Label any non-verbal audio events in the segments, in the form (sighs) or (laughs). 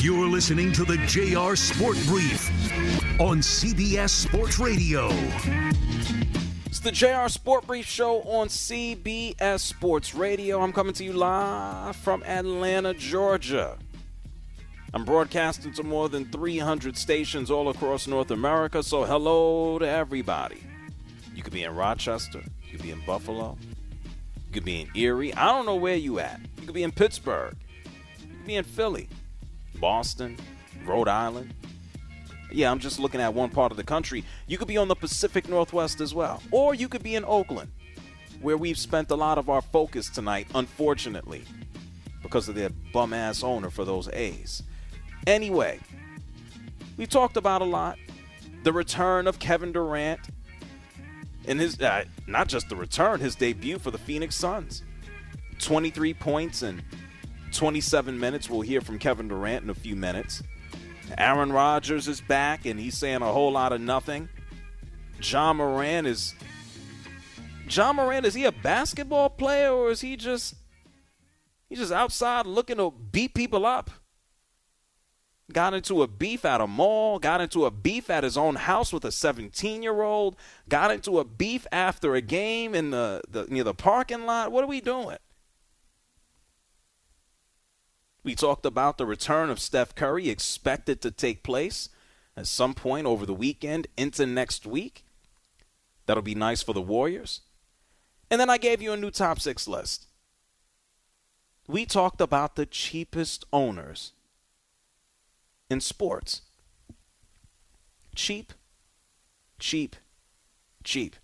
You're listening to the JR Sport Brief on CBS Sports Radio. It's the JR Sport Brief Show on CBS Sports Radio. I'm coming to you live from Atlanta, Georgia. I'm broadcasting to more than 300 stations all across North America, so hello to everybody. You could be in Rochester, you could be in Buffalo, you could be in Erie. I don't know where you at. You could be in Pittsburgh, you could be in Philly. Boston, Rhode Island. Yeah, I'm just looking at one part of the country. You could be on the Pacific Northwest as well. Or you could be in Oakland, where we've spent a lot of our focus tonight, unfortunately, because of their bum ass owner for those A's. Anyway, we talked about a lot. The return of Kevin Durant and his, uh, not just the return, his debut for the Phoenix Suns. 23 points and 27 minutes. We'll hear from Kevin Durant in a few minutes. Aaron Rodgers is back, and he's saying a whole lot of nothing. Ja Morant is. Ja Morant is he a basketball player or is he just he's just outside looking to beat people up? Got into a beef at a mall, got into a beef at his own house with a 17 year old, got into a beef after a game in the, the near the parking lot. What are we doing? We talked about the return of Steph Curry, expected to take place at some point over the weekend into next week. That'll be nice for the Warriors. And then I gave you a new top six list. We talked about the cheapest owners in sports. Cheap, cheap, cheap.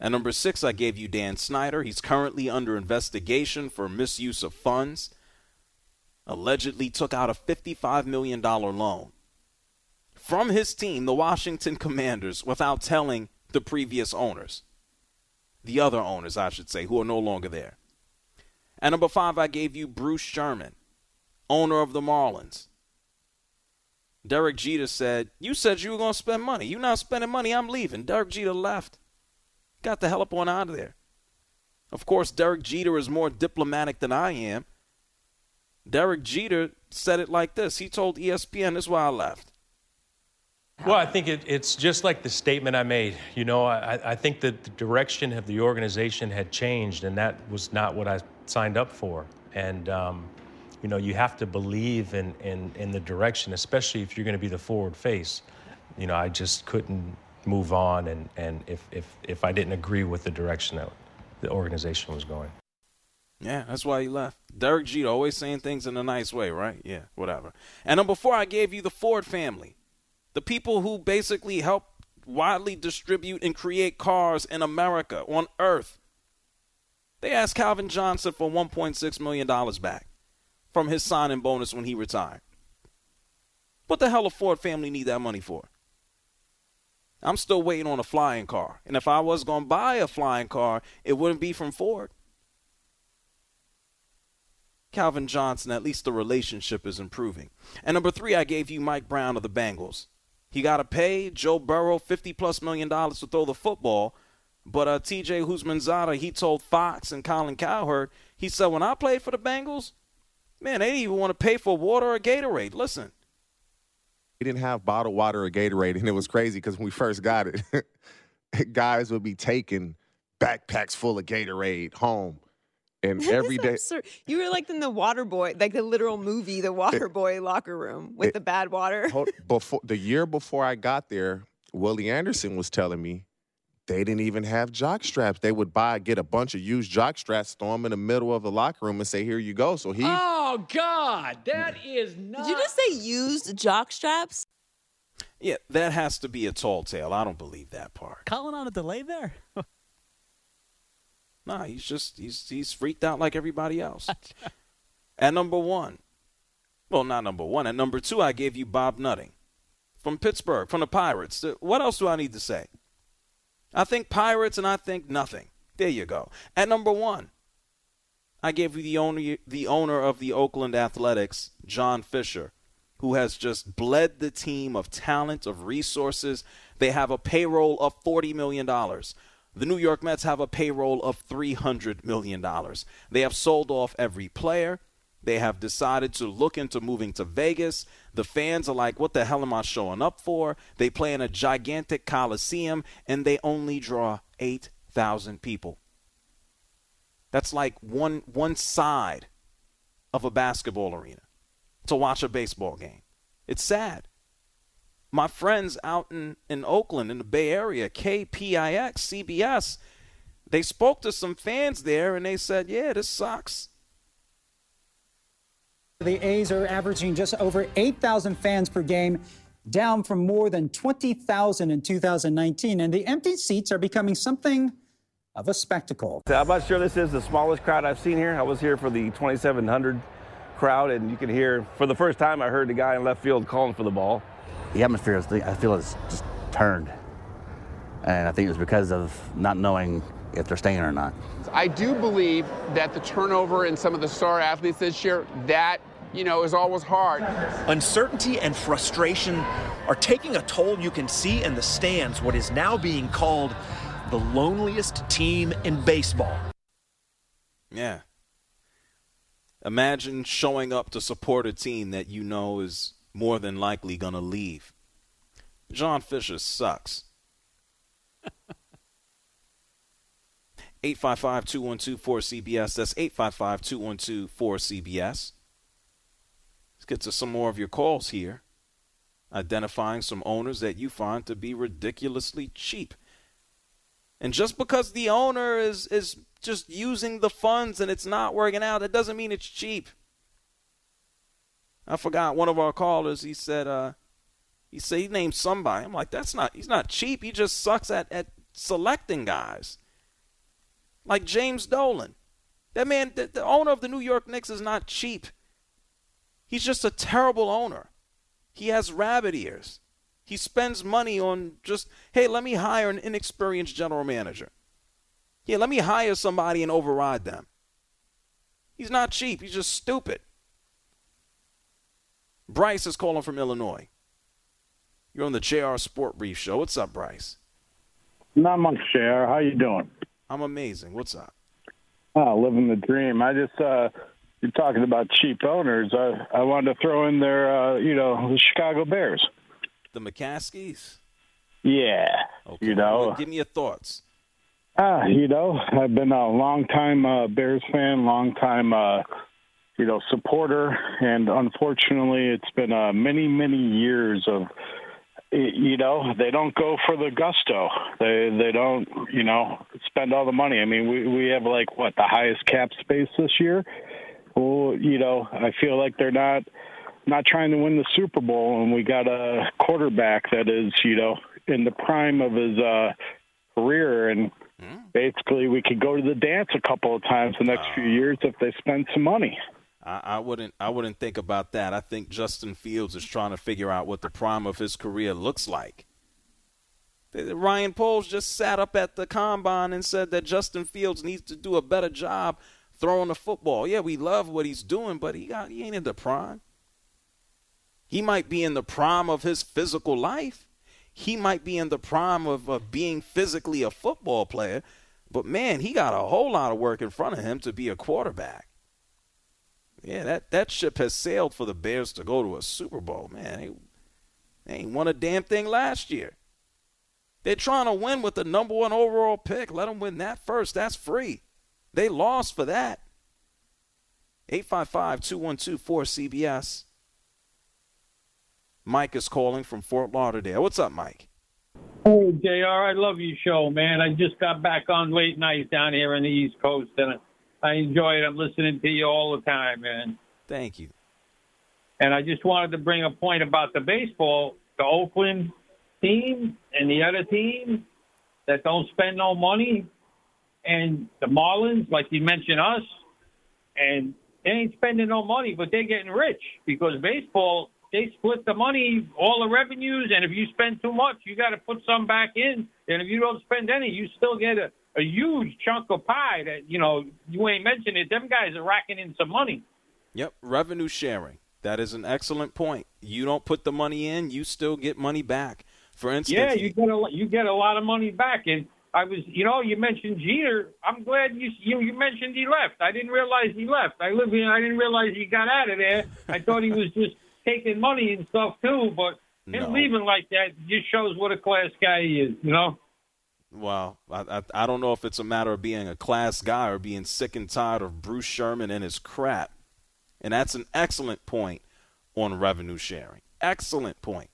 At number six, I gave you Dan Snyder. He's currently under investigation for misuse of funds allegedly took out a $55 million loan from his team, the Washington Commanders, without telling the previous owners. The other owners, I should say, who are no longer there. At number five, I gave you Bruce Sherman, owner of the Marlins. Derek Jeter said, You said you were going to spend money. You're not spending money. I'm leaving. Derek Jeter left. Got the hell up on out of there. Of course, Derek Jeter is more diplomatic than I am. Derek Jeter said it like this. He told ESPN, "This is why I left." Well, I think it, it's just like the statement I made. You know, I, I think that the direction of the organization had changed, and that was not what I signed up for. And um, you know, you have to believe in, in in the direction, especially if you're going to be the forward face. You know, I just couldn't move on, and and if if if I didn't agree with the direction that the organization was going. Yeah, that's why he left. Derek Jeter always saying things in a nice way, right? Yeah, whatever. And then before I gave you the Ford family, the people who basically help widely distribute and create cars in America, on Earth. They asked Calvin Johnson for $1.6 million back from his signing bonus when he retired. What the hell a Ford family need that money for? I'm still waiting on a flying car. And if I was going to buy a flying car, it wouldn't be from Ford. Calvin Johnson, at least the relationship is improving. And number three, I gave you Mike Brown of the Bengals. He got to pay Joe Burrow 50 plus million dollars to throw the football. But uh, TJ Houshmandzadeh, he told Fox and Colin Cowherd, he said, when I played for the Bengals, man, they didn't even want to pay for water or Gatorade. Listen. We didn't have bottled water or Gatorade, and it was crazy because when we first got it, (laughs) guys would be taking backpacks full of Gatorade home and (laughs) every day absurd. you were like in the water boy like the literal movie the water boy locker room with it, the bad water (laughs) before the year before i got there willie anderson was telling me they didn't even have jock straps. They would buy, get a bunch of used jock straps, throw them in the middle of the locker room, and say, "Here you go." So he. Oh God, mm. that is not. Did you just say used jock straps? Yeah, that has to be a tall tale. I don't believe that part. Calling on a delay there. (laughs) nah, he's just he's he's freaked out like everybody else. (laughs) At number one, well, not number one. At number two, I gave you Bob Nutting from Pittsburgh, from the Pirates. Uh, what else do I need to say? I think Pirates and I think nothing. There you go. At number one, I gave you the owner, the owner of the Oakland Athletics, John Fisher, who has just bled the team of talent, of resources. They have a payroll of $40 million. The New York Mets have a payroll of $300 million. They have sold off every player. They have decided to look into moving to Vegas. The fans are like, what the hell am I showing up for? They play in a gigantic coliseum and they only draw 8,000 people. That's like one one side of a basketball arena to watch a baseball game. It's sad. My friends out in, in Oakland, in the Bay Area, KPIX, CBS, they spoke to some fans there and they said, yeah, this sucks. The A's are averaging just over 8,000 fans per game, down from more than 20,000 in 2019. And the empty seats are becoming something of a spectacle. I'm not sure this is the smallest crowd I've seen here. I was here for the 2,700 crowd, and you can hear, for the first time, I heard the guy in left field calling for the ball. The atmosphere, is, I feel, is just turned. And I think it's because of not knowing if they're staying or not. I do believe that the turnover in some of the star athletes this year, that you know, is always hard. Uncertainty and frustration are taking a toll you can see in the stands, what is now being called the loneliest team in baseball. Yeah. Imagine showing up to support a team that you know is more than likely going to leave. John Fisher sucks. (laughs) 855 212 4CBS. That's 855 212 4CBS. Let's get to some more of your calls here. Identifying some owners that you find to be ridiculously cheap. And just because the owner is is just using the funds and it's not working out, that doesn't mean it's cheap. I forgot one of our callers, he said uh he said he named somebody. I'm like, that's not he's not cheap, he just sucks at, at selecting guys. Like James Dolan. That man the, the owner of the New York Knicks is not cheap. He's just a terrible owner. He has rabbit ears. He spends money on just, hey, let me hire an inexperienced general manager. Yeah, let me hire somebody and override them. He's not cheap. He's just stupid. Bryce is calling from Illinois. You're on the JR Sport Brief Show. What's up, Bryce? Not much, JR. How you doing? I'm amazing. What's up? Oh, living the dream. I just uh you're talking about cheap owners. I I wanted to throw in there, uh, you know, the Chicago Bears. The McCaskeys. Yeah. Okay. You know. Well, give me your thoughts. Ah, you know, I've been a long time uh, Bears fan, long time, uh, you know, supporter, and unfortunately, it's been uh, many, many years of, you know, they don't go for the gusto. They they don't, you know, spend all the money. I mean, we we have like what the highest cap space this year well, you know, I feel like they're not not trying to win the Super Bowl, and we got a quarterback that is, you know, in the prime of his uh, career, and basically we could go to the dance a couple of times the next few years if they spend some money. I, wouldn't. I wouldn't think about that. I think Justin Fields is trying to figure out what the prime of his career looks like. Ryan Poles just sat up at the combine and said that Justin Fields needs to do a better job throwing the football. Yeah, we love what he's doing, but he got he ain't in the prime. He might be in the prime of his physical life. He might be in the prime of, of being physically a football player, but man, he got a whole lot of work in front of him to be a quarterback. Yeah, that, that ship has sailed for the Bears to go to a Super Bowl. Man, they, they ain't won a damn thing last year. They're trying to win with the number one overall pick. Let them win that first. That's free. They lost for that. 855 212 4CBS. Mike is calling from Fort Lauderdale. What's up, Mike? Hey, JR, I love your show, man. I just got back on late night down here on the East Coast, and I enjoy it. I'm listening to you all the time, man. Thank you. And I just wanted to bring a point about the baseball, the Oakland team and the other team that don't spend no money, and the Marlins, like you mentioned us, and they ain't spending no money, but they're getting rich because baseball they split the money, all the revenues, and if you spend too much, you got to put some back in. And if you don't spend any, you still get a, a huge chunk of pie that you know you ain't mentioned it. Them guys are racking in some money. Yep, revenue sharing. That is an excellent point. You don't put the money in, you still get money back. For instance, yeah, you get a you get a lot of money back. And I was, you know, you mentioned Jeter. I'm glad you you, you mentioned he left. I didn't realize he left. I live here. I didn't realize he got out of there. I thought he was (laughs) just taking money and stuff too. But him No. leaving like that just shows what a class guy he is. You know. Well, I, I I don't know if it's a matter of being a class guy or being sick and tired of Bruce Sherman and his crap. And that's an excellent point on revenue sharing. Excellent point.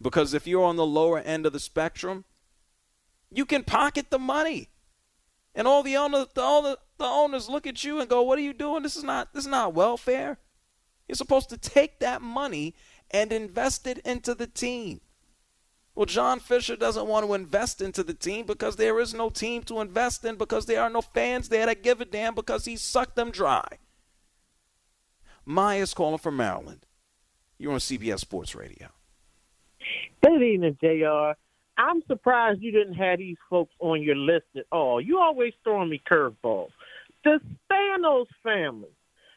Because if you're on the lower end of the spectrum, you can pocket the money. And all the owners the, all the, the owners look at you and go, "What are you doing? This is not this is not welfare. You're supposed to take that money and invest it into the team." Well, John Fisher doesn't want to invest into the team because there is no team to invest in because there are no fans there that give a damn because he sucked them dry. Maya's calling from Maryland. You're on CBS Sports Radio. Good evening, JR. I'm surprised you didn't have these folks on your list at all. You always throwing me curveballs. The Spanos family,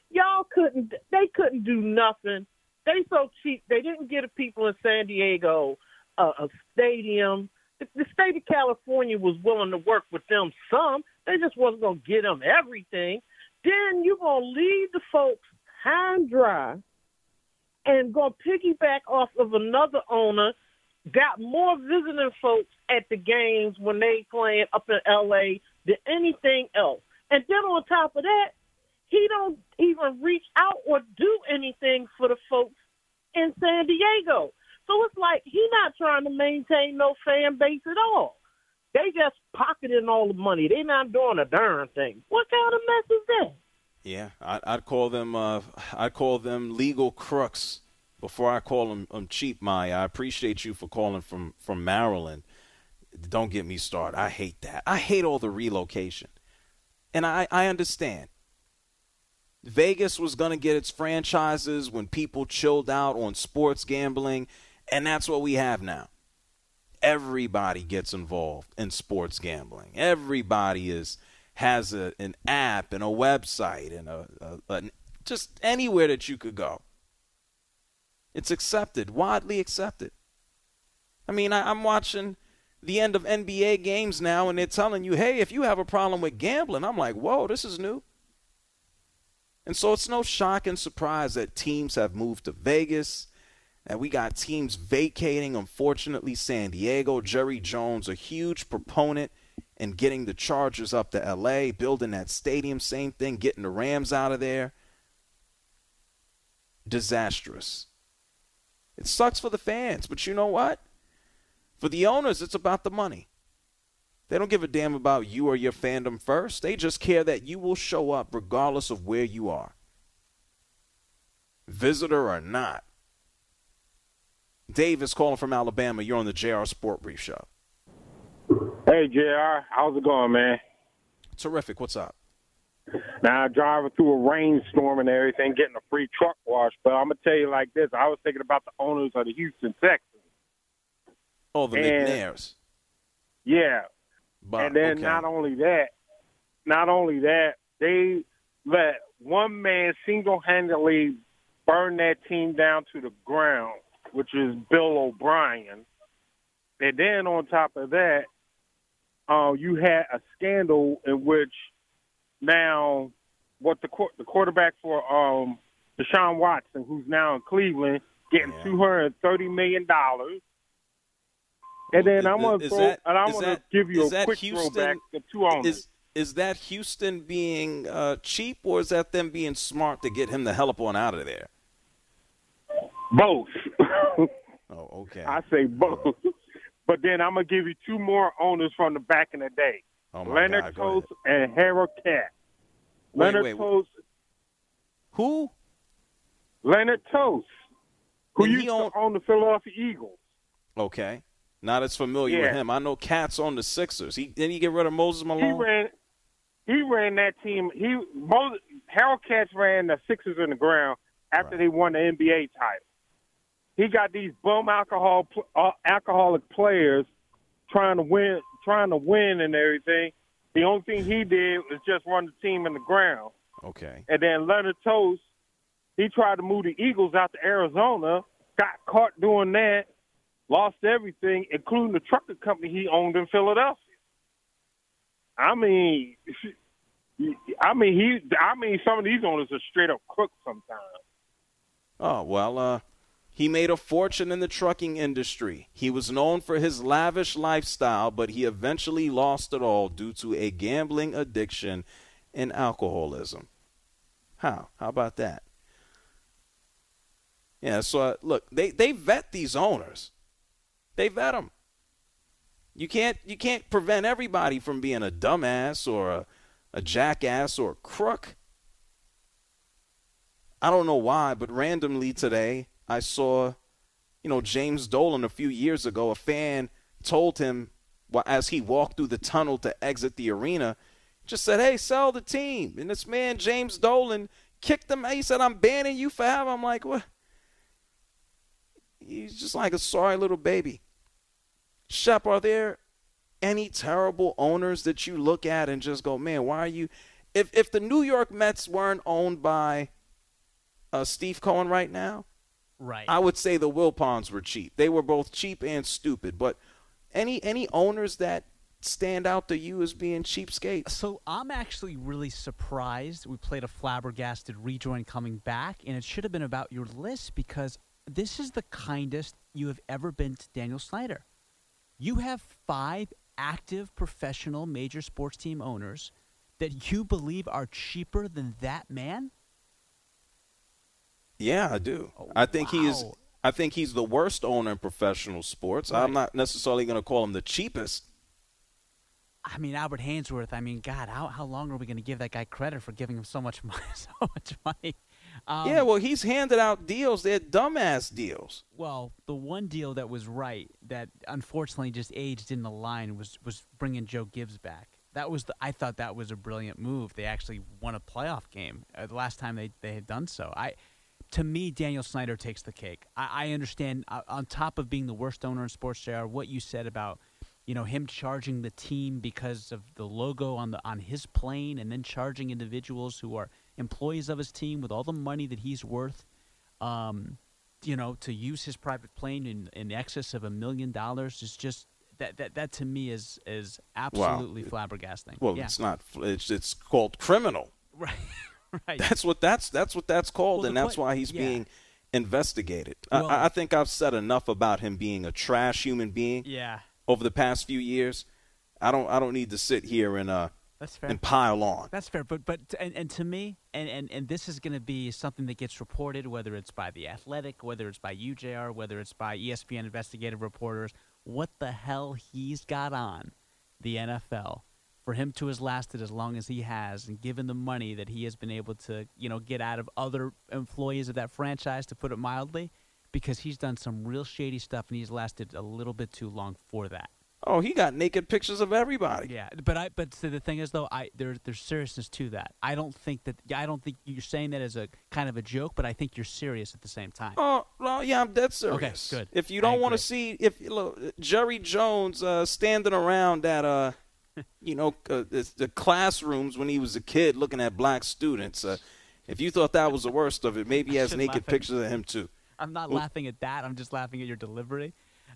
y'all couldn't. They couldn't do nothing. They so cheap. They didn't get the people in San Diego a, a stadium. The, the state of California was willing to work with them some. They just wasn't gonna get them everything. Then you gonna leave the folks high and dry and go piggyback off of another owner. Got more visiting folks at the games when they playing up in L.A. than anything else. And then on top of that, he don't even reach out or do anything for the folks in San Diego. So it's like he not trying to maintain no fan base at all. They just pocketing all the money. They not doing a darn thing. What kind of mess is that? Yeah, I, I'd call them. Uh, I'd call them legal crooks before I call them um, cheap. Maya, I appreciate you for calling from from Maryland. Don't get me started. I hate that. I hate all the relocation, and I I understand. Vegas was going to get its franchises when people chilled out on sports gambling, and that's what we have now. Everybody gets involved in sports gambling. Everybody is has a, an app and a website and a, a, a just anywhere that you could go. It's accepted, widely accepted. I mean, I, I'm watching the end of NBA games now, and they're telling you, hey, if you have a problem with gambling, I'm like, whoa, this is new. And so it's no shock and surprise that teams have moved to Vegas, and we got teams vacating, unfortunately, San Diego. Jerry Jones, a huge proponent in getting the Chargers up to LA, building that stadium, same thing, getting the Rams out of there. Disastrous. It sucks for the fans, but you know what? For the owners, it's about the money. They don't give a damn about you or your fandom first. They just care that you will show up regardless of where you are. Visitor or not. Dave is calling from Alabama. You're on the JR Sport Brief Show. Hey, JR. How's it going, man? Terrific. What's up? Now, driving through a rainstorm and everything, getting a free truck wash. But I'm going to tell you like this. I was thinking about the owners of the Houston Texans. Oh, the And- McNairs. Yeah. But, and then okay. not only that, not only that, they let one man single-handedly burn that team down to the ground, which is Bill O'Brien. And then on top of that, uh, you had a scandal in which now what the the quarterback for um, Deshaun Watson, who's now in Cleveland, getting two hundred and thirty million dollars. And then I'm gonna Is throw, that- and I'm gonna that- give you a quick Houston- throwback to two owners. Is is that Houston being uh, cheap, or is that them being smart to get him the hell up on out of there? Both. (laughs) Oh, okay. I say both. (laughs) But then I'm gonna give you two more owners from the back in the day: Oh Leonard God, and Harold Katz. Leonard wait. Who? Leonard Tose, who And used he to own the Philadelphia Eagles. Okay. Not as familiar with him. I know Katz on the Sixers. He didn't he get rid of Moses He Malone? ran. He ran that team. He Moses, Harold Katz ran the Sixers in the ground after they won the NBA title. He got these bum alcohol uh, alcoholic players trying to win, trying to win and everything. The only thing he did was just run the team in the ground. Okay. And then Leonard Tose, he tried to move the Eagles out to Arizona, got caught doing that, lost everything, including the trucker company he owned in Philadelphia. I mean, (laughs) I mean he, I mean some of these owners are straight up crooks sometimes. Oh, well, uh, he made a fortune in the trucking industry. He was known for his lavish lifestyle, but he eventually lost it all due to a gambling addiction and alcoholism. How? How about that? Yeah, so uh, look, they, they vet these owners. They vet them. You can't you can't prevent everybody from being a dumbass or a, a jackass or a crook. I don't know why, but randomly today I saw, you know, James Dolan a few years ago. A fan told him as he walked through the tunnel to exit the arena, just said, "Hey, sell the team." And this man James Dolan kicked him. He said, "I'm banning you forever." I'm like, what? He's just like a sorry little baby. Shep, are there any terrible owners that you look at and just go, man, why are you? If if the New York Mets weren't owned by uh, Steve Cohen right now, Right. I would say the Wilpons were cheap. They were both cheap and stupid. But any any owners that stand out to you as being cheapskates? So I'm actually really surprised we played a flabbergasted rejoin coming back, and it should have been about your list because this is the kindest you have ever been to Daniel Snyder. You have five active professional major sports team owners that you believe are cheaper than that man? Yeah, I do. I think he is. I think he's the worst owner in professional sports. I'm not necessarily going to call him the cheapest. I mean, Albert Haynesworth. I mean, God, how how long are we going to give that guy credit for giving him so much money? (laughs) So much money. Um, yeah, well, he's handed out deals. They're dumbass deals. Well, the one deal that was right that unfortunately just aged in the line was was bringing Joe Gibbs back. That was the I thought that was a brilliant move. They actually won a playoff game uh, the last time they they had done so. I to me, Daniel Snyder takes the cake. I, I understand uh, on top of being the worst owner in sports, JR, what you said about you know him charging the team because of the logo on the on his plane, and then charging individuals who are employees of his team with all the money that he's worth. Um, you know, to use his private plane in, in excess of a million dollars is just that, that that to me is is absolutely flabbergasting. Well, yeah. it's not. It's it's called criminal. right. (laughs) (laughs) right. That's what that's that's what that's called, Well, and that's why he's yeah. being investigated. Well- I, I think I've said enough about him being a trash human being. Yeah. Over the past few years, I don't I don't need to sit here and uh That's fair. and pile on. That's fair, but but and, and to me, and, and, and this is going to be something that gets reported, whether it's by the Athletic, whether it's by UJR, whether it's by ESPN investigative reporters. What the hell he's got on the NFL for him to have lasted as long as he has, and given the money that he has been able to, you know, get out of other employees of that franchise, to put it mildly, because he's done some real shady stuff, and he's lasted a little bit too long for that. Oh, he got naked pictures of everybody. Yeah, but I but so the thing is though, I there there's seriousness to that. I don't think that I don't think you're saying that as a kind of a joke, but I think you're serious at the same time. Oh, well, yeah, I'm dead serious. Okay, good. If you don't want to see, if look, Jerry Jones uh, standing around at uh, you know, uh, the, the classrooms when he was a kid, looking at black students, uh, if you thought that was the worst of it, maybe he has naked pictures of him too. I'm not Oop. laughing at that. I'm just laughing at your delivery.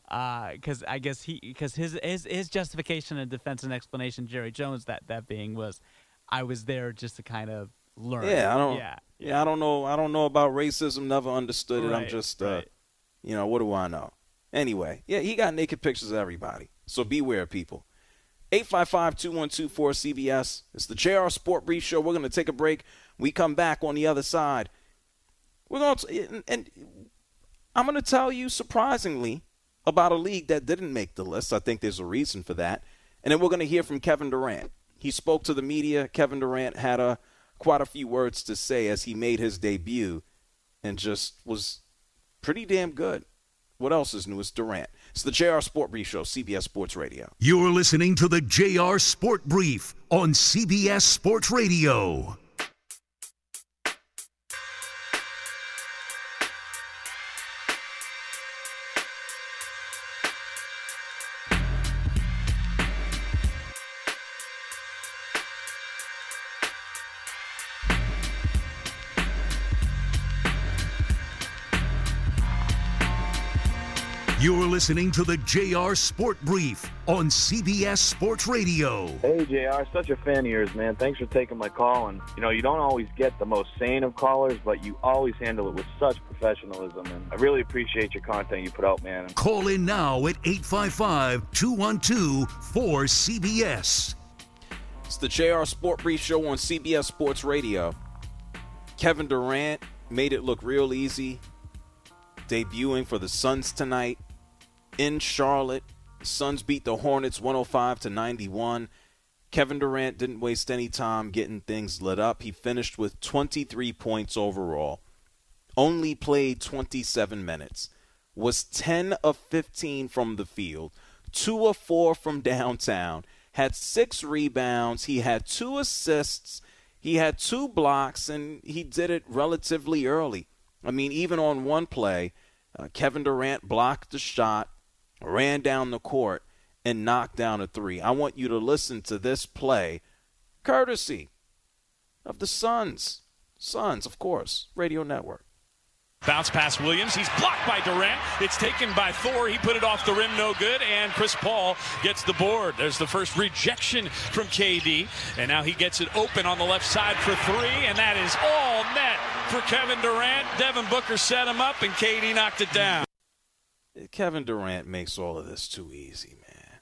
Because I guess he because his, his his justification and defense and explanation, Jerry Jones, that that being was, I was there just to kind of learn. Yeah, I don't. Yeah, Yeah, I don't know. I don't know about racism. Never understood it. I'm just, uh, right. you know, what do I know? Anyway, yeah, he got naked pictures of everybody. So beware, people. 855-212-4CBS. It's the JR Sport Brief Show. We're going to take a break. We come back on the other side. We're going to, and, and I'm going to tell you, surprisingly, about a league that didn't make the list. I think there's a reason for that. And then we're going to hear from Kevin Durant. He spoke to the media. Kevin Durant had a quite a few words to say as he made his debut and just was pretty damn good. What else is new? It's Durant. It's the JR Sport Brief Show, CBS Sports Radio. You're listening to the JR Sport Brief on CBS Sports Radio. Listening to the JR Sport Brief on CBS Sports Radio. Hey, JR, such a fan of yours, man. Thanks for taking my call. And, you know, you don't always get the most sane of callers, but you always handle it with such professionalism. And I really appreciate your content you put out, man. Call in now at 855 212 4CBS. It's the JR Sport Brief Show on CBS Sports Radio. Kevin Durant made it look real easy, debuting for the Suns tonight in Charlotte. Suns beat the Hornets 105 to 91. Kevin Durant didn't waste any time getting things lit up. He finished with 23 points overall. Only played 27 minutes. Was 10 of 15 from the field. 2 of 4 from (laughs) downtown. Had 6 rebounds. He had 2 assists. He had 2 blocks and he did it relatively early. I mean, even on one play, uh, Kevin Durant blocked the shot ran down the court and knocked down a three. I want you to listen to this play, courtesy of the Suns. Suns, of course, Radio Network. Bounce pass Williams. He's blocked by Durant. It's taken by Thor. He put it off the rim, no good. And Chris Paul gets the board. There's the first rejection from KD. And now he gets it open on the left side for three. And that is all net for Kevin Durant. Devin Booker set him up, and KD knocked it down. Kevin Durant makes all of this too easy, man.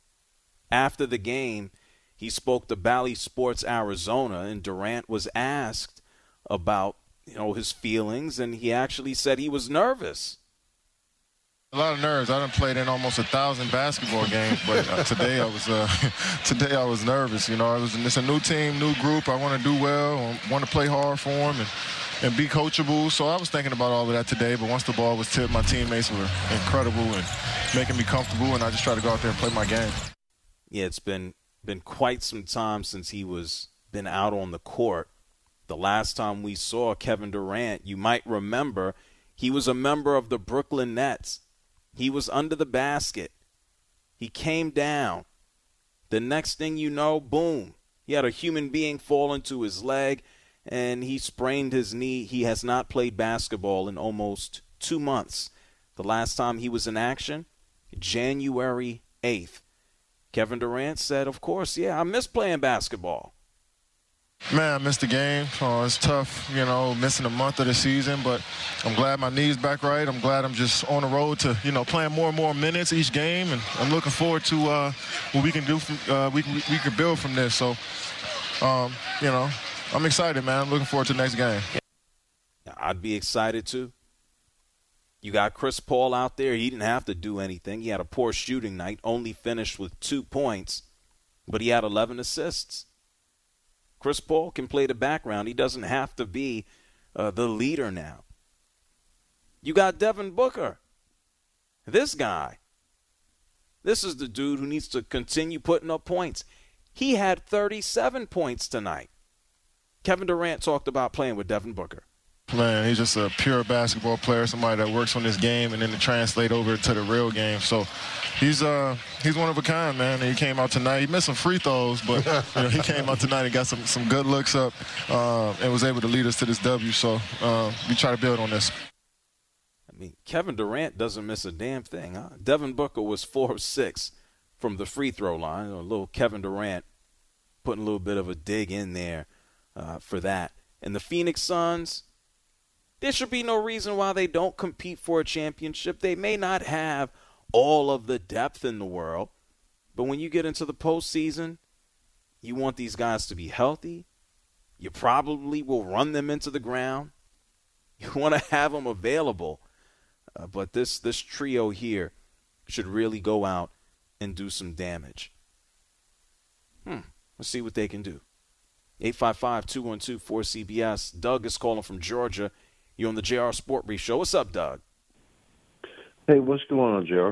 After the game, he spoke to Bally Sports Arizona, and Durant was asked about you know his feelings, and he actually said he was nervous. A lot of nerves. I done played in almost a thousand basketball games, but uh, today I was uh, (laughs) today I was nervous. You know, was it's a new team, new group. I want to do well. I want to play hard for them, and and be coachable. So I was thinking about all of that today, but once the ball was tipped, my teammates were incredible and making me comfortable, and I just tried to go out there and play my game. Yeah, it's been been quite some time since he was been out on the court. The last time we saw Kevin Durant, you might remember, he was a member of the Brooklyn Nets. He was under the basket. He came down. The next thing you know, boom, he had a human being fall into his leg and he sprained his knee. He has not played basketball in almost two months. The last time he was in action, January 8th. Kevin Durant said, Of course, yeah, I miss playing basketball. Man, I missed the game. Oh, it's tough, you know, missing a month of the season, but I'm glad my knee's back right. I'm glad I'm just on the road to, you know, playing more and more minutes each game, and I'm looking forward to uh, what we can do. From, uh, we can we can build from this. So, um, you know, I'm excited, man. I'm looking forward to the next game. I'd be excited too. You got Chris Paul out there. He didn't have to do anything. He had a poor shooting night, only finished with two points, but he had 11 assists. Chris Paul can play the background. He doesn't have to be uh, the leader now. You got Devin Booker. This guy. This is the dude who needs to continue putting up points. He had 37 points tonight. Kevin Durant talked about playing with Devin Booker. Man, he's just a pure basketball player, somebody that works on this game and then to translate over to the real game. So he's uh he's one of a kind, man. And he came out tonight. He missed some free throws, but you (laughs) know, he came out tonight and got some some good looks up uh, and was able to lead us to this W. So uh, we try to build on this. I mean, Kevin Durant doesn't miss a damn thing. Huh? Devin Booker was four of six from the free throw line. A little Kevin Durant putting a little bit of a dig in there uh, for that. And the Phoenix Suns, there should be no reason why they don't compete for a championship. They may not have all of the depth in the world, but when you get into the postseason, you want these guys to be healthy. You probably will run them into the ground. (laughs) You want to have them available. Uh, but this this trio here should really go out and do some damage. Hmm. Let's see what they can do. 855-212-4CBS. Doug is calling from Georgia. You're on the JR Sport Brief Show. What's up, Doug? Hey, what's going on, JR?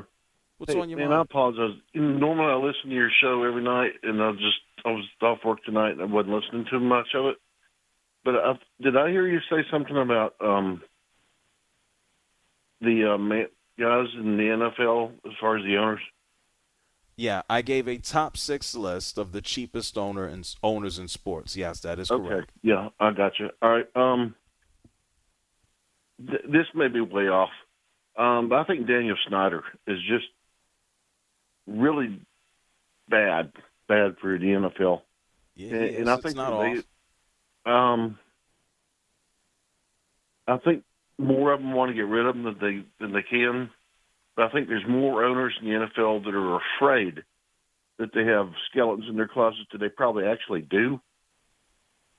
What's hey, on your man, mind? I apologize. Normally, I listen to your show every night, and I just I was off work tonight, and I wasn't listening to much of it. But I, did I hear you say something about um, the uh, guys in the NFL as far as the owners? Yeah, I gave a top six list of the cheapest owner and owners in sports. Yes, that is Okay, correct. yeah, I got you. All right. Um, th- this may be way off, um, but I think Daniel Snyder is just really bad, bad for the NFL. Yeah, and, and. I It's think not that off. they, um, I think more of them want to get rid of them than they than they can. But I think there's more owners in the NFL that are afraid that they have skeletons in their closet that they probably actually do.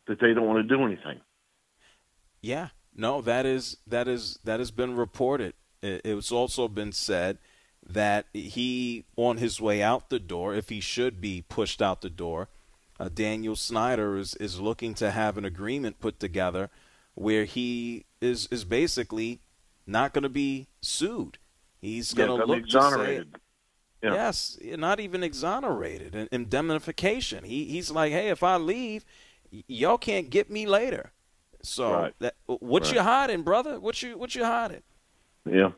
That they don't want to do anything. Yeah, no, that is that is that has been reported. It, it's also been said that he, on his way out the door, if he should be pushed out the door, uh, Daniel Snyder is is looking to have an agreement put together where he is is basically not going to be sued. He's going to gonna be look to say, exonerated. Yeah. yes, not even exonerated, in- indemnification. He he's like, hey, if I leave, y- y'all can't get me later. So Right. that what Right. you hiding, brother? What you what you hiding? Yeah.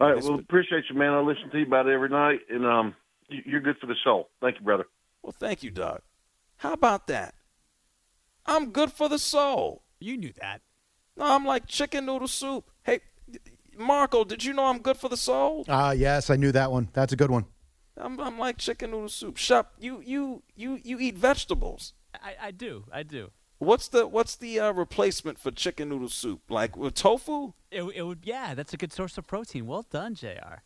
All right. Well, appreciate you, man. I listen to you about it every night, and um, you- you're good for the soul. Thank you, brother. Well, thank you, Doug. How about that? I'm good for the soul. You knew that. No, I'm like chicken noodle soup. Hey, Marco, did you know I'm good for the soul? Ah, yes, I knew that one. That's a good one. I'm I'm like chicken noodle soup. Shop, you you you you eat vegetables. I, I do. I do. What's the what's the uh, replacement for chicken noodle soup? Like with tofu? It, it would. Yeah, that's a good source of protein. Well done, Jr.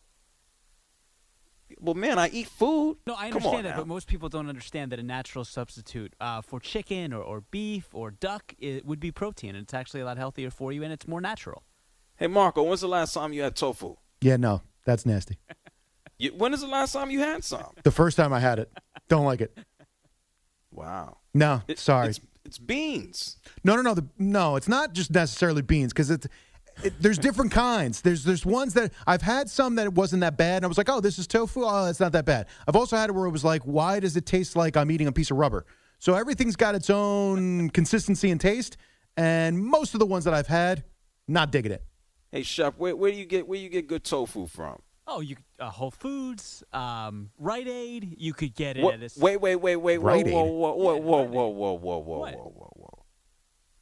Well, man, I eat food. No, I understand that, now. but most people don't understand that a natural substitute uh, for chicken or, or beef or duck it would be protein, and it's actually a lot healthier for you, and it's more natural. Hey, Marco, when's the last time you had tofu? Yeah, no, that's nasty. (laughs) You, when is the last time you had some? The first time I had it, don't like it. Wow. No, It- sorry. It's, it's beans. No, no, no. The, no, it's not just necessarily beans because it's. It, there's different kinds. There's there's ones that I've had some that it wasn't that bad, and I was like, oh, this is tofu. Oh, it's not that bad. I've also had it where it was like, why does it taste like I'm eating a piece of rubber? So everything's got its own consistency and taste, and most of the ones that I've had, not digging it. Hey, chef, where, where do you get where you get good tofu from? Oh, you uh, Whole Foods, um, Rite Aid. You could get it. What, at a, wait, wait, wait, wait, wait, whoa, whoa, whoa, whoa, yeah, whoa, whoa, whoa, whoa, whoa, what? whoa, whoa, whoa,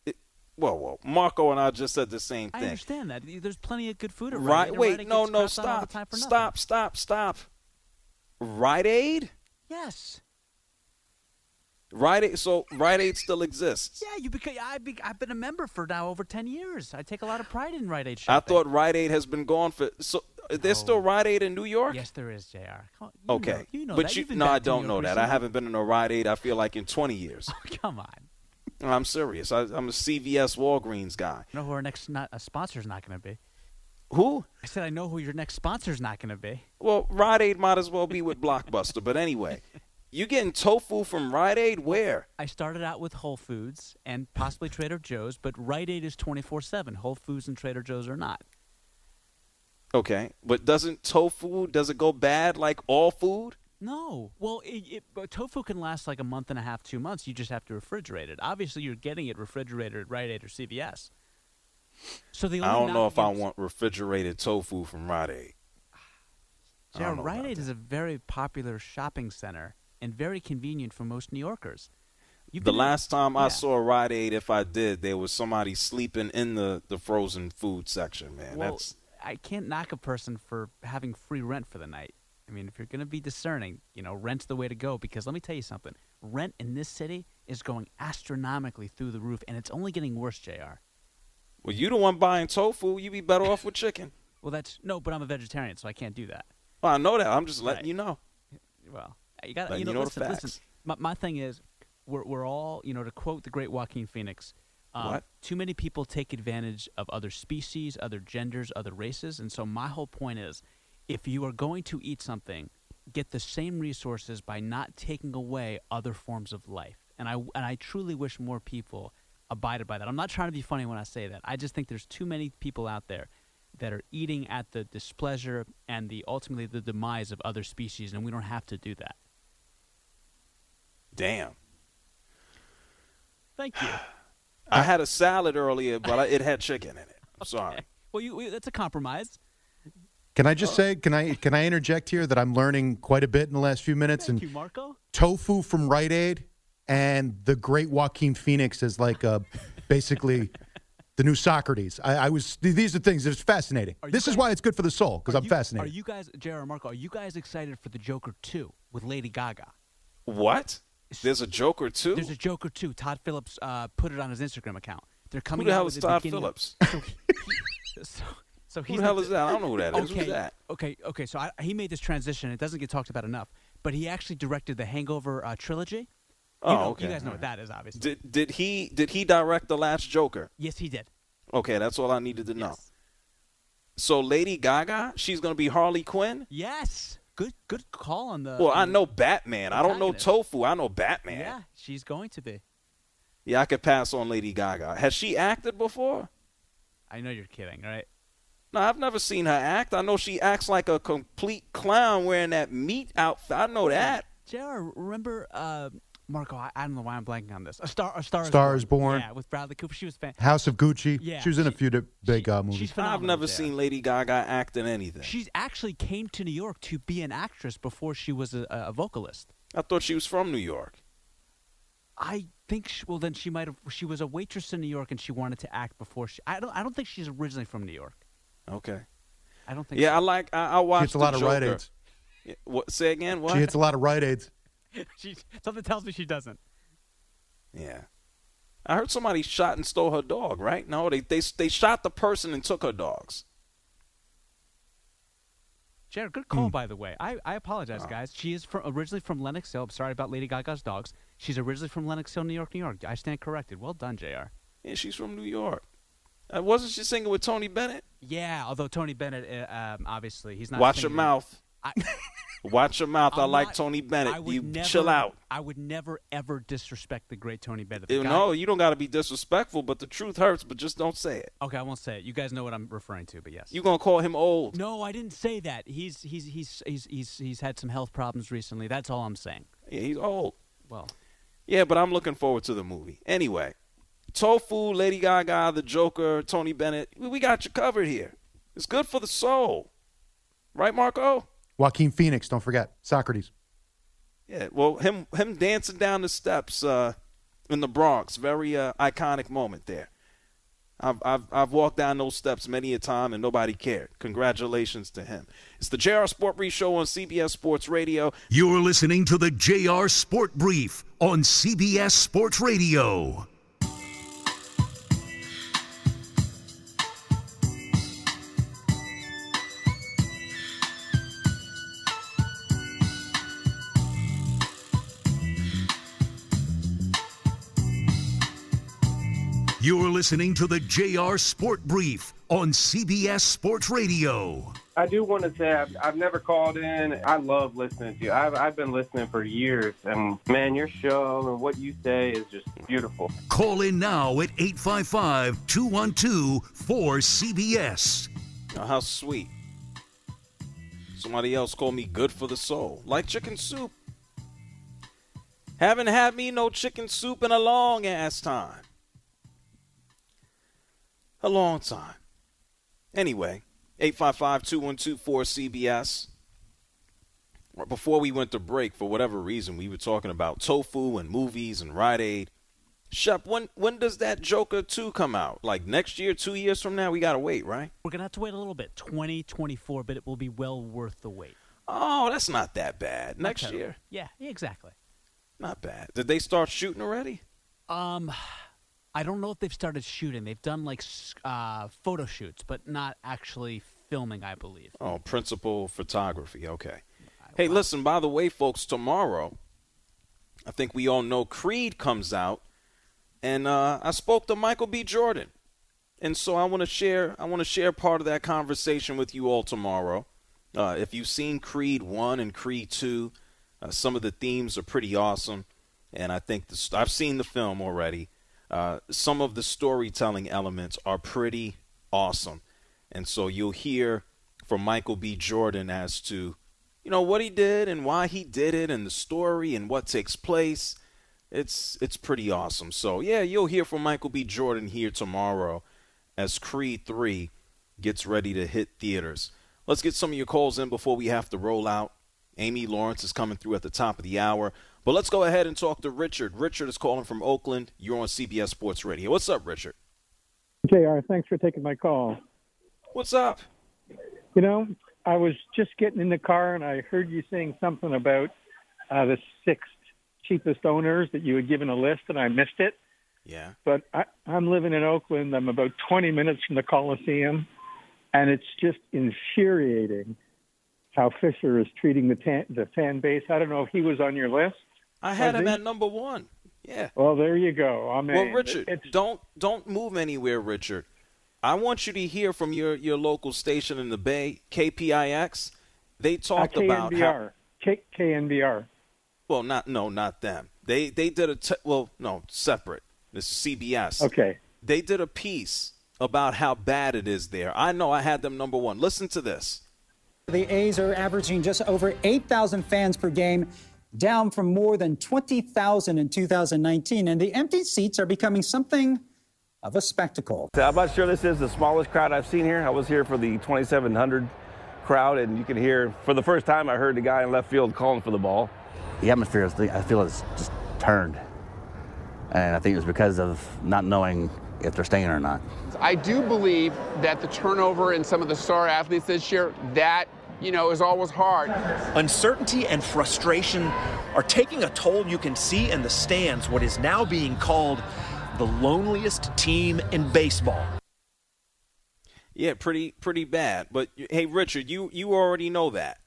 it, whoa, whoa. Marco and I just said the same thing. I understand that. There's plenty of good food at Rite Aid. Right, wait, Rite Aid no, no, stop, stop, stop, stop. Rite Aid? Yes. Rite Aid. So Rite Aid still exists. Yeah, you became. I've, be, I've been a member for now over ten years. I take a lot of pride in Rite Aid I thought Rite Aid has been gone for. So there's still Rite Aid in New York. Yes, there is, Jr. On, you Okay, know, you know but that. you no, I don't know that. I haven't been in a Rite Aid. I feel like in 20 years. (laughs) Come on. I'm serious. I, I'm a CVS Walgreens guy. You know who our next not, uh, sponsor's not going to be? Who? I said I know who your next sponsor's not going to be. Well, Rite Aid might as well be with Blockbuster. But anyway, (laughs) you getting tofu from Rite Aid? Where? I started out with Whole Foods and possibly Trader Joe's, but Rite Aid is 24/7. Whole Foods and Trader Joe's are not. Okay, but doesn't tofu does it go bad like all food? No. Well, it, it, but tofu can last like a month and a half, two months. You just have to refrigerate it. Obviously, you're getting it refrigerated at Rite Aid or CVS. So the only I don't know if I want refrigerated tofu from Rite Aid. Yeah, Rite Aid is a very popular shopping center and very convenient for most New Yorkers. You've the last time I Yeah. saw Rite Aid, if I did, there was somebody sleeping in the, the frozen food section. Man, well, that's I can't knock a person for having free rent for the night. I mean, if you're going to be discerning, you know, rent's the way to go because let me tell you something. Rent in this city is going astronomically through the roof, and it's only getting worse, JR. well. You the one buying tofu. you'd be better off with chicken. Well, that's no, but I'm a vegetarian, so I can't do that. Well, I know that. I'm just letting Right. you know. Well, you got you know, you know listen, listen. My, my thing is, we're we're all you know to quote the great Joaquin Phoenix. Um, What? Too many people take advantage of other species, other genders, other races, and so my whole point is, if you are going to eat something, get the same resources by not taking away other forms of life. And I and I truly wish more people abided by that. I'm not trying to be funny when I say that. I just think there's too many people out there that are eating at the displeasure and the ultimately the demise of other species, and we don't have to do that. Damn. Thank you. (sighs) I had a salad earlier, but I, it had chicken in it. I'm (laughs) sorry. Well, you, that's a compromise. Can I just say, can I can I interject here that I'm learning quite a bit in the last few minutes? Thank and you, Marco. tofu from Rite Aid and the great Joaquin Phoenix is like uh, basically (laughs) the new Socrates. I, I was these are things It's fascinating. This is why it's good for the soul because I'm you- fascinated. Are you guys, Jared Marco? Are you guys excited for the Joker two with Lady Gaga? What? There's a Joker too. There's a Joker too. Todd Phillips uh, put it on his Instagram account. They're coming. Who the hell is Todd beginning Phillips? (laughs) So, he- so, so Who the hell is that? I don't know who that is. Who's Okay, that? okay, okay. So I, he made this transition. It doesn't get talked about enough, but he actually directed the Hangover uh, trilogy. Oh, you know, okay. You guys know what that is, obviously. Did did he did he direct the last Joker? yes, he did. Okay, that's all I needed to know. So Lady Gaga, she's gonna be Harley Quinn. Yes. Good, good call on the. Well, I know Batman. I don't know. Tofu. I know Batman. Yeah, she's going to be. Yeah, I could pass on Lady Gaga. Has she acted before? I know you're kidding, right? No, I've never seen her act. I know she acts like a complete clown wearing that meat outfit. I know that. JR, remember uh, Marco? I, I don't know why I'm blanking on this. A star, a star, Star is is Born. Yeah, with Bradley Cooper. She was fan. House of Gucci. Yeah, she was in a few di- big uh, movies. she's I've never JR. seen Lady Gaga act in anything. She actually came to New York to be an actress before she was a, a vocalist. I thought she was from New York. I think. She, well, then she might have. She was a waitress in New York, and she wanted to act before she. I don't. I don't think she's originally from New York. Okay. I don't think. Yeah, so. I like. I, I watched hits a lot the of Rite Aids. Yeah, What? Say again. What? She hits a lot of Rite Aids. (laughs) she, something tells me she doesn't. Yeah. I heard somebody shot and stole her dog. Right? No, they they they shot the person and took her dogs. Jared, good call, Hmm. by the way. I, I apologize, guys. She is from, originally from Lenox Hill. I'm sorry about Lady Gaga's dogs. She's originally from Lenox Hill, New York, New York. I stand corrected. Well done, JR. Yeah, she's from New York. Uh, wasn't she singing with Tony Bennett? Yeah, although Tony Bennett, uh, um, obviously, he's not. Watch your mouth. I, (laughs) Watch your mouth. i I'm like not- Tony Bennett. You never, chill out. I would never, ever disrespect the great Tony Bennett. The You guy- know, you don't got to be disrespectful, but the truth hurts. But just don't say it. Okay, I won't say it. You guys know what I'm referring to, but yes. You gonna call him old? No, I didn't say that. He's he's he's he's he's he's had some health problems recently. That's all I'm saying. Yeah, he's old. Well, Yeah, but I'm looking forward to the movie. Anyway, Tofu, Lady Gaga, the Joker, Tony Bennett. We got you covered here. It's good for the soul, right, Marco? Joaquin Phoenix, don't forget. Socrates. Yeah. Well, him him dancing down the steps uh, in the Bronx, very uh, iconic moment there. I've, I've I've walked down those steps many a time and nobody cared. Congratulations to him. It's the JR Sport Brief Show on CBS Sports Radio. You're listening to the JR Sport Brief on CBS Sports Radio. You're listening to the JR Sport Brief on CBS Sports Radio. I do want to say I've, I've never called in. I love listening to you. I've, I've been listening for years, and man, your show and what you say is just beautiful. Call in now at 855 212 4CBS. Oh, how sweet. Somebody else called me good for the soul, like chicken soup. Haven't had me no chicken soup in a long ass time. A long time. Anyway, 855 212 4CBS. Before we went to break, for whatever reason, we were talking about tofu and movies and Rite Aid. Shep, when when does that Joker 2 come out? Like next year, two years from now? We gotta wait, right? we're gonna have to wait a little bit. 2024, but it will be well worth the wait. Oh, that's not that bad. Next year. Yeah, exactly. Not bad. Did they start shooting already? Um, I don't know if they've started shooting. They've done like uh, photo shoots, but not actually filming. I believe. Oh, principal photography. Okay. Hey, listen, by the way, folks, tomorrow, I think we all know Creed comes out, and uh, I spoke to Michael B. Jordan, and so I want to share. I want to share part of that conversation with you all tomorrow. Uh, if you've seen Creed 1 and Creed 2, uh, some of the themes are pretty awesome. And I think the, I've seen the film already. Uh, some of the storytelling elements are pretty awesome. And so you'll hear from Michael B. Jordan as to, you know, what he did and why he did it and the story and what takes place. It's it's pretty awesome. So yeah, you'll hear from Michael B. Jordan here tomorrow as Creed 3 gets ready to hit theaters. Let's get some of your calls in before we have to roll out. Amy Lawrence is coming through at the top of the hour. But let's go ahead and talk to Richard. Richard is calling from Oakland. You're on CBS Sports Radio. What's up, Richard? JR, thanks for taking my call. What's up? You know, I was just getting in the car and I heard you saying something about uh, the six cheapest owners that you had given a list and I missed it. Yeah. But I, I'm living in Oakland. I'm about 20 minutes from the Coliseum, and it's just infuriating how Fisher is treating the tan, the fan base. I don't know if he was on your list. I had Was him at number one. Yeah. Well, there you go. I mean, Well, Richard, it's don't don't move anywhere, Richard. I want you to hear from your, your local station in the Bay, KPIX. They uh, talked about how KNBR. K- KNBR. well, not no, not them. They they did a t- well, no, separate. This is CBS. Okay. They did a piece about how bad it is there. I know I had them number one. Listen to this. The A's are averaging just over 8,000 fans per game, down from more than 20,000 in 2019. And the empty seats are becoming something of a spectacle. I'm not sure this is the smallest crowd I've seen here. I was here for the 2,700 crowd, and you can hear, for the first time, I heard the guy in left field calling for the ball. The atmosphere, is, I feel, is just turned. And I think it's because of not knowing if they're staying or not. I do believe that the turnover in some of the star athletes this year, that, you know, is always hard. Uncertainty and frustration are taking a toll you can see in the stands what is now being called the loneliest team in baseball. Yeah, pretty pretty bad. But hey, Richard, you you already know that.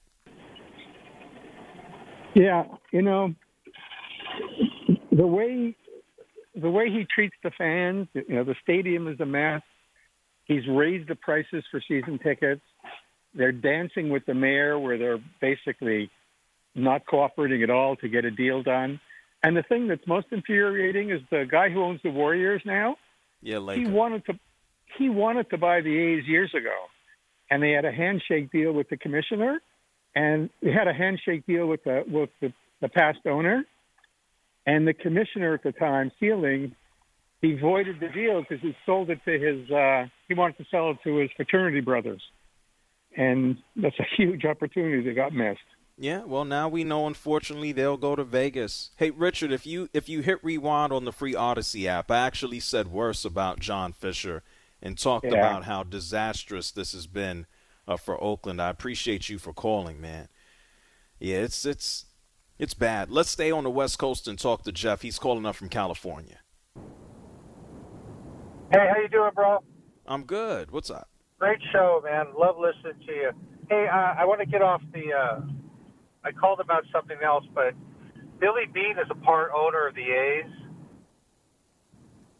Yeah, you know, the way the way he treats the fans, you know, the stadium is a mess. He's raised the prices for season tickets. They're dancing with the mayor where they're basically not cooperating at all to get a deal done. And the thing that's most infuriating is the guy who owns the Warriors now. Yeah, like He wanted to he wanted to buy the A's years ago, and they had a handshake deal with the commissioner, and they had a handshake deal with the with the, the past owner, and the commissioner at the time, Selig, he voided the deal because he sold it to his uh, he wanted to sell it to his fraternity brothers, and that's a huge opportunity that got missed. Yeah, well now we know unfortunately they'll go to Vegas. Hey Richard, if you if you hit rewind on the free Audacy app, I actually said worse about John Fisher and talked Yeah. about how disastrous this has been uh, for Oakland. I appreciate you for calling, man. Yeah, it's it's it's bad. Let's stay on the West Coast and talk to Jeff. He's calling up from California. Hey, how you doing, bro? I'm good. What's up? Great show, man. Love listening to you. Hey, uh, I want to get off the. Uh, I called about something else, but Billy Beane is a part owner of the A's,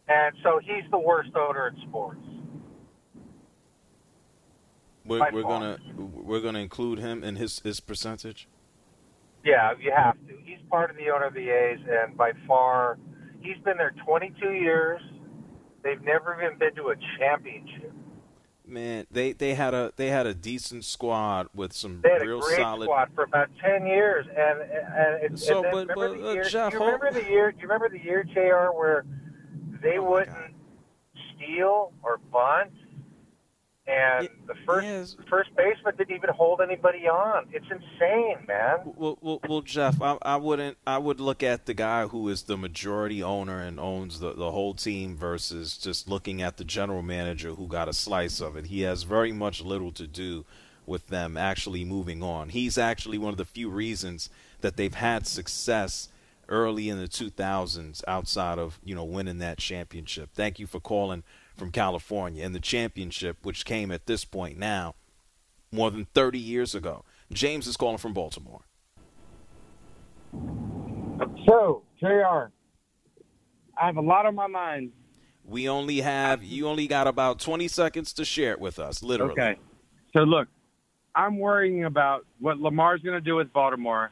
and so he's the worst owner in sports. We're, we're gonna we're gonna include him in his his percentage. Yeah, you have to. He's part of the owner of the A's, and by far, he's been there 22 years. They've never even been to a championship. Man, they, they had a they had a decent squad with some They had a real great solid. squad for about 10 years, and and, and, So, and but- remember but, the uh, year? Jeff, do you remember the year? Do you remember the year, Jr., where they wouldn't steal or bunt, and the first first baseman didn't even hold anybody on? It's insane, man. Well, well, well, Jeff, I, I wouldn't. I would look at the guy who is the majority owner and owns the the whole team versus just looking at the general manager who got a slice of it. He has very much little to do with them actually moving on. He's actually one of the few reasons that they've had success early in the 2000s outside of you know winning that championship. Thank you for calling from California in the championship, which came at this point now more than 30 years ago. James is calling from Baltimore. So, JR, I have a lot on my mind. We only have you only got about 20 seconds to share it with us, literally. Okay. So, look, I'm worrying about what Lamar's going to do with Baltimore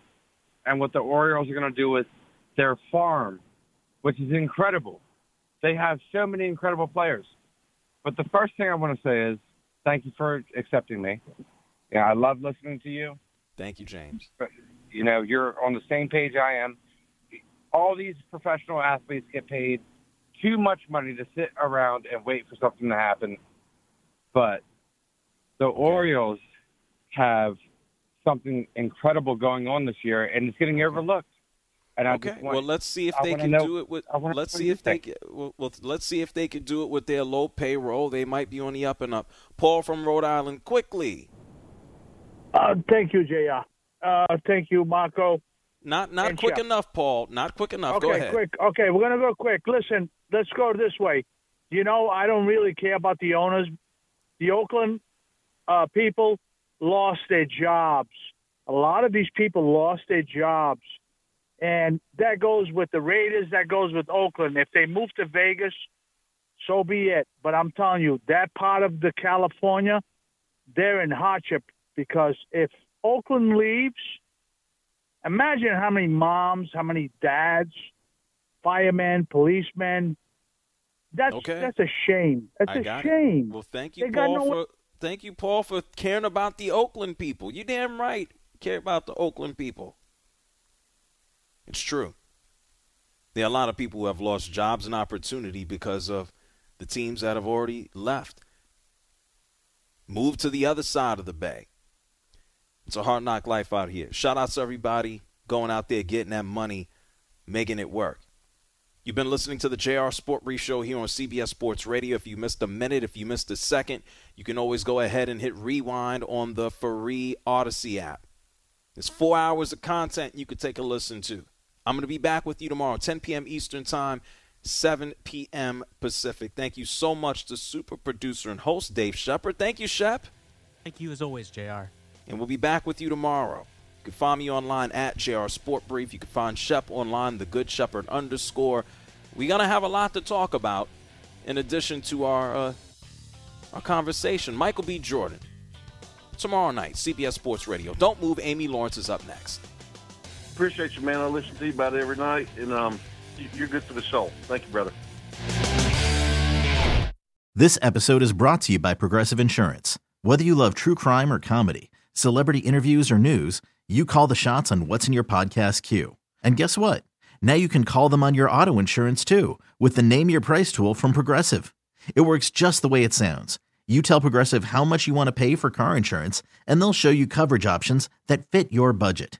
and what the Orioles are going to do with their farm, which is incredible. They have so many incredible players. But the first thing I want to say is thank you for accepting me. Yeah, I love listening to you. Thank you, James. But, you know, you're on the same page I am. All these professional athletes get paid too much money to sit around and wait for something to happen. But the Orioles have something incredible going on this year, and it's getting overlooked. And I okay. just want, well, let's see if I they can know- do it with. I wanna Let's see if they. Can, well, well, let's see if they can do it with their low payroll. They might be on the up and up. Paul from Rhode Island, quickly. Uh, thank you, Jr. Uh, thank you, Marco. Not not And quick Shep. enough, Paul. Not quick enough. Okay, Go ahead. quick. Okay, we're gonna go quick. Listen, let's go this way. You know, I don't really care about the owners. The Oakland uh, people lost their jobs. A lot of these people lost their jobs, and that goes with the Raiders. That goes with Oakland. If they move to Vegas, so be it. But I'm telling you, that part of the California, they're in hardship because if Oakland leaves, imagine how many moms, how many dads, firemen, policemen. That's Okay. that's a shame. That's I a got shame. It. Well, thank you, They Paul, no- for thank you, Paul, for caring about the Oakland people. You damn right, care about the Oakland people. It's true. There are a lot of people who have lost jobs and opportunity because of the teams that have already left. Moved to the other side of the bay. It's a hard knock life out here. Shout out to everybody going out there getting that money, making it work. You've been listening to the JR Sport Brief Show here on CBS Sports Radio. If you missed a minute, if you missed a second, you can always go ahead and hit rewind on the free Audacy app. There's four hours of content you could take a listen to. I'm going to be back with you tomorrow, 10 p.m. Eastern Time, 7 p.m. Pacific. Thank you so much to super producer and host Dave Shepard. Thank you, Shep. Thank you as always, Jr. And we'll be back with you tomorrow. You can find me online at JR Sport Brief. You can find Shep online, the Good Shepherd underscore. We're gonna have a lot to talk about, in addition to our uh, our conversation. Michael B. Jordan tomorrow night, CBS Sports Radio. Don't move. Amy Lawrence is up next. Appreciate you, man. I listen to you about every night, and um, you- you're good for the soul. Thank you, brother. This episode is brought to you by Progressive Insurance. Whether you love true crime or comedy, celebrity interviews or news, you call the shots on what's in your podcast queue. And guess what? Now you can call them on your auto insurance too with the Name Your Price tool from Progressive. It works just the way it sounds. You tell Progressive how much you want to pay for car insurance, and they'll show you coverage options that fit your budget.